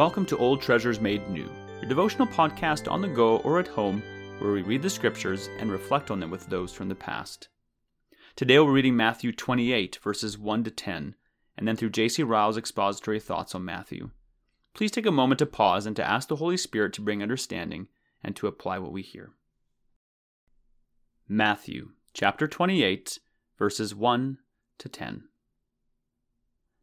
Welcome to Old Treasures Made New, your devotional podcast on the go or at home where we read the scriptures and reflect on them with those from the past. Today we're reading Matthew 28, verses 1 to 10, and then through J.C. Ryle's expository thoughts on Matthew. Please take a moment to pause and to ask the Holy Spirit to bring understanding and to apply what we hear. Matthew chapter 28, verses 1 to 10.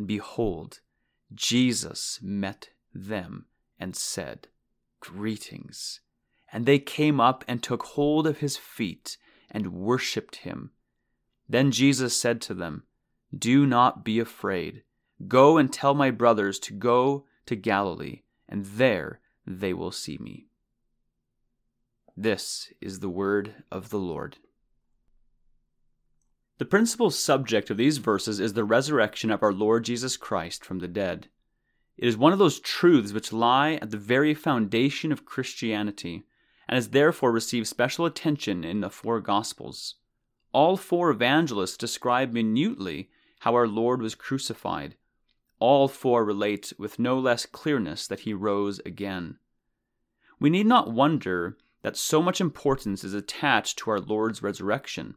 And behold, Jesus met them and said, Greetings. And they came up and took hold of his feet and worshipped him. Then Jesus said to them, Do not be afraid. Go and tell my brothers to go to Galilee, and there they will see me. This is the word of the Lord. The principal subject of these verses is the resurrection of our Lord Jesus Christ from the dead. It is one of those truths which lie at the very foundation of Christianity, and has therefore received special attention in the four Gospels. All four evangelists describe minutely how our Lord was crucified. All four relate with no less clearness that he rose again. We need not wonder that so much importance is attached to our Lord's resurrection.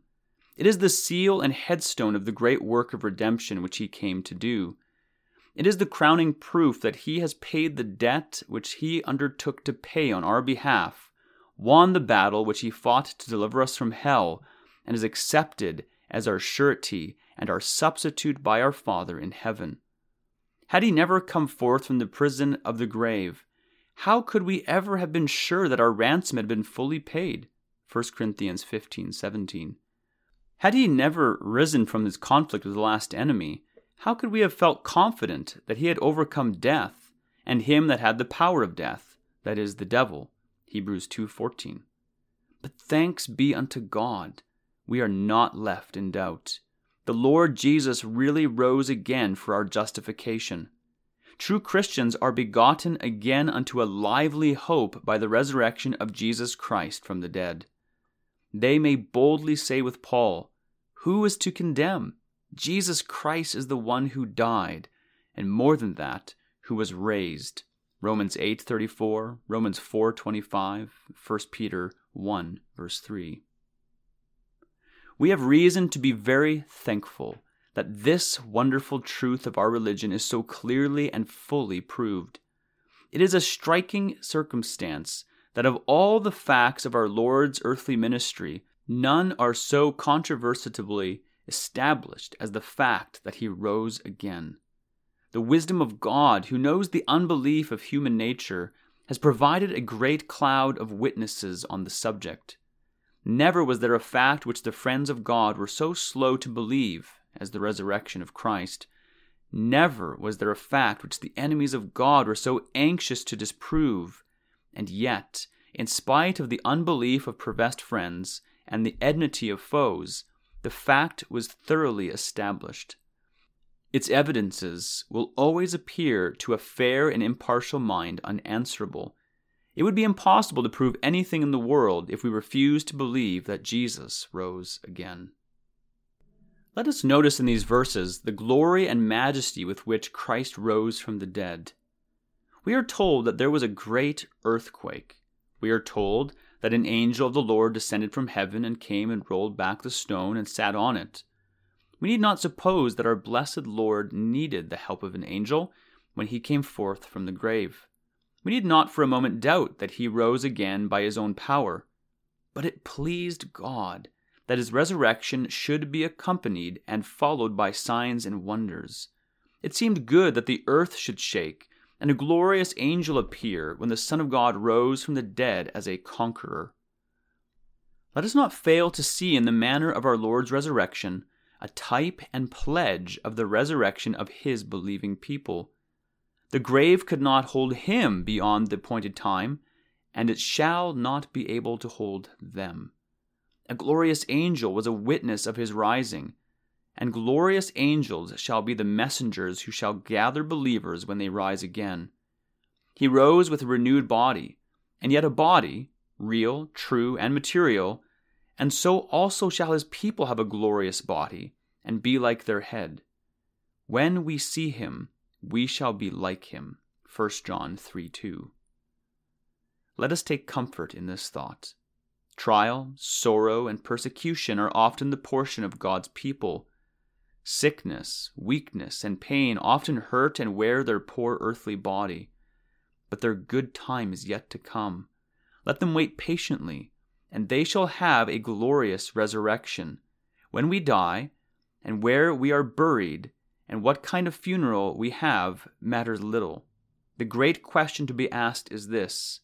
It is the seal and headstone of the great work of redemption which he came to do. It is the crowning proof that he has paid the debt which he undertook to pay on our behalf, won the battle which he fought to deliver us from hell, and is accepted as our surety and our substitute by our Father in heaven. Had he never come forth from the prison of the grave, how could we ever have been sure that our ransom had been fully paid? 1 Corinthians 15 17. Had he never risen from his conflict with the last enemy, how could we have felt confident that he had overcome death and him that had the power of death, that is the devil? Hebrews 2:14. But thanks be unto God, we are not left in doubt. The Lord Jesus really rose again for our justification. True Christians are begotten again unto a lively hope by the resurrection of Jesus Christ from the dead. They may boldly say with Paul, who is to condemn? Jesus Christ is the one who died, and more than that, who was raised. Romans 8:34, Romans 4:25, 1 Peter 1 verse 3. We have reason to be very thankful that this wonderful truth of our religion is so clearly and fully proved. It is a striking circumstance that of all the facts of our Lord's earthly ministry, None are so controversially established as the fact that he rose again. The wisdom of God, who knows the unbelief of human nature, has provided a great cloud of witnesses on the subject. Never was there a fact which the friends of God were so slow to believe as the resurrection of Christ. Never was there a fact which the enemies of God were so anxious to disprove. And yet, in spite of the unbelief of professed friends, and the enmity of foes, the fact was thoroughly established. Its evidences will always appear to a fair and impartial mind unanswerable. It would be impossible to prove anything in the world if we refused to believe that Jesus rose again. Let us notice in these verses the glory and majesty with which Christ rose from the dead. We are told that there was a great earthquake. We are told that an angel of the Lord descended from heaven and came and rolled back the stone and sat on it. We need not suppose that our blessed Lord needed the help of an angel when he came forth from the grave. We need not for a moment doubt that he rose again by his own power. But it pleased God that his resurrection should be accompanied and followed by signs and wonders. It seemed good that the earth should shake and a glorious angel appear when the Son of God rose from the dead as a conqueror. Let us not fail to see in the manner of our Lord's resurrection a type and pledge of the resurrection of his believing people. The grave could not hold him beyond the appointed time, and it shall not be able to hold them. A glorious angel was a witness of his rising, and glorious angels shall be the messengers who shall gather believers when they rise again. He rose with a renewed body, and yet a body, real, true, and material, and so also shall his people have a glorious body, and be like their head. When we see him, we shall be like him. 1 John 3 2. Let us take comfort in this thought. Trial, sorrow, and persecution are often the portion of God's people. Sickness, weakness, and pain often hurt and wear their poor earthly body. But their good time is yet to come. Let them wait patiently and they shall have a glorious resurrection. When we die, and where we are buried, and what kind of funeral we have, matters little. The great question to be asked is this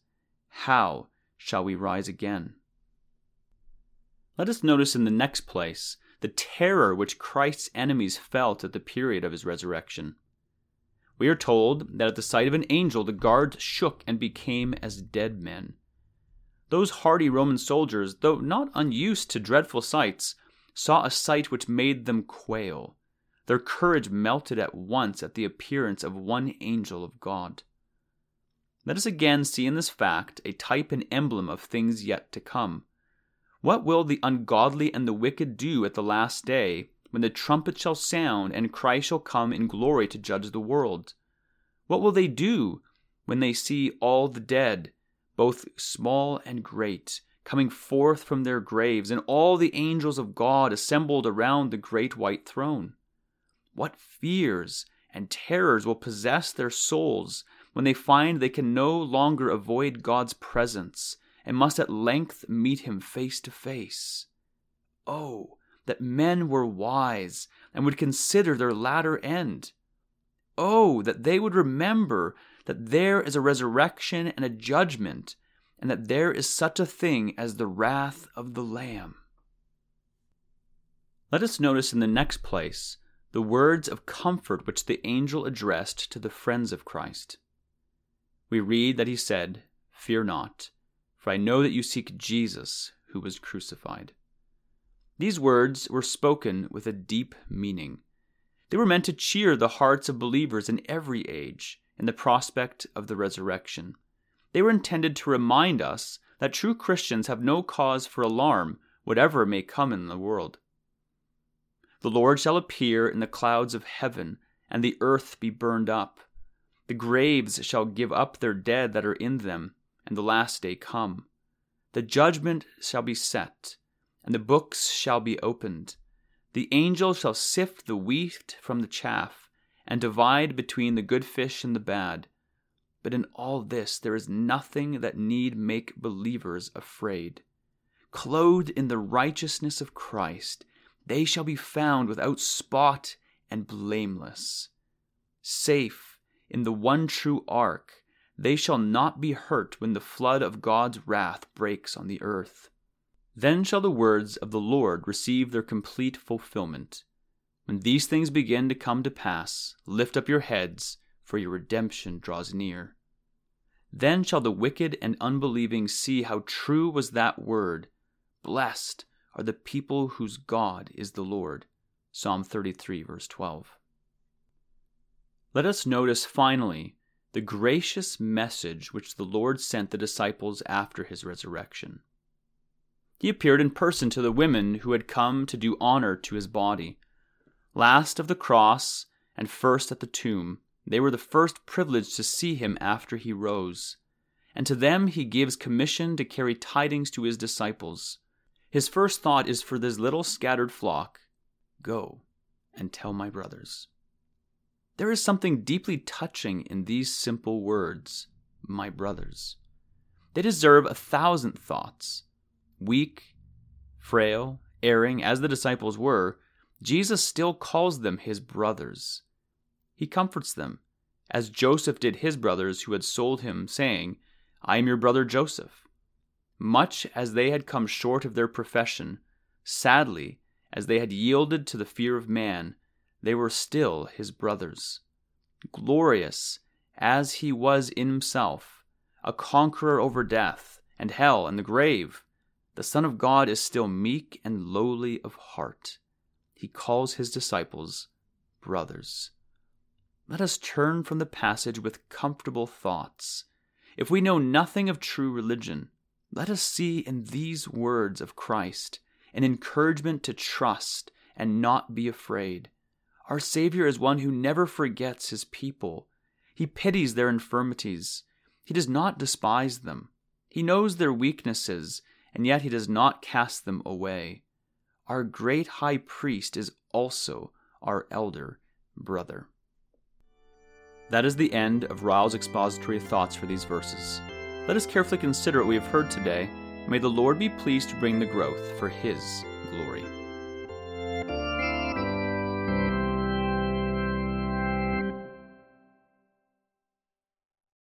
How shall we rise again? Let us notice in the next place the terror which Christ's enemies felt at the period of his resurrection. We are told that at the sight of an angel the guards shook and became as dead men. Those hardy Roman soldiers, though not unused to dreadful sights, saw a sight which made them quail. Their courage melted at once at the appearance of one angel of God. Let us again see in this fact a type and emblem of things yet to come. What will the ungodly and the wicked do at the last day, when the trumpet shall sound and Christ shall come in glory to judge the world? What will they do when they see all the dead, both small and great, coming forth from their graves, and all the angels of God assembled around the great white throne. What fears and terrors will possess their souls when they find they can no longer avoid God's presence and must at length meet Him face to face? Oh, that men were wise and would consider their latter end! Oh, that they would remember that there is a resurrection and a judgment, and that there is such a thing as the wrath of the Lamb. Let us notice in the next place the words of comfort which the angel addressed to the friends of Christ. We read that he said, Fear not, for I know that you seek Jesus who was crucified. These words were spoken with a deep meaning. They were meant to cheer the hearts of believers in every age in the prospect of the resurrection. They were intended to remind us that true Christians have no cause for alarm, whatever may come in the world. The Lord shall appear in the clouds of heaven, and the earth be burned up. The graves shall give up their dead that are in them, and the last day come. The judgment shall be set, and the books shall be opened. The angel shall sift the wheat from the chaff and divide between the good fish and the bad. But in all this, there is nothing that need make believers afraid. Clothed in the righteousness of Christ, they shall be found without spot and blameless. Safe in the one true ark, they shall not be hurt when the flood of God's wrath breaks on the earth. Then shall the words of the Lord receive their complete fulfillment. When these things begin to come to pass, lift up your heads, for your redemption draws near. Then shall the wicked and unbelieving see how true was that word Blessed are the people whose God is the Lord. Psalm 33, verse 12. Let us notice finally the gracious message which the Lord sent the disciples after his resurrection. He appeared in person to the women who had come to do honor to his body. Last of the cross and first at the tomb, they were the first privileged to see him after he rose. And to them he gives commission to carry tidings to his disciples. His first thought is for this little scattered flock Go and tell my brothers. There is something deeply touching in these simple words my brothers. They deserve a thousand thoughts. Weak, frail, erring as the disciples were, Jesus still calls them his brothers. He comforts them, as Joseph did his brothers who had sold him, saying, I am your brother Joseph. Much as they had come short of their profession, sadly, as they had yielded to the fear of man, they were still his brothers. Glorious as he was in himself, a conqueror over death and hell and the grave, the Son of God is still meek and lowly of heart. He calls his disciples brothers. Let us turn from the passage with comfortable thoughts. If we know nothing of true religion, let us see in these words of Christ an encouragement to trust and not be afraid. Our Savior is one who never forgets his people. He pities their infirmities. He does not despise them. He knows their weaknesses, and yet he does not cast them away. Our great high priest is also our elder brother. That is the end of Ryle's expository thoughts for these verses. Let us carefully consider what we have heard today, may the Lord be pleased to bring the growth for His glory.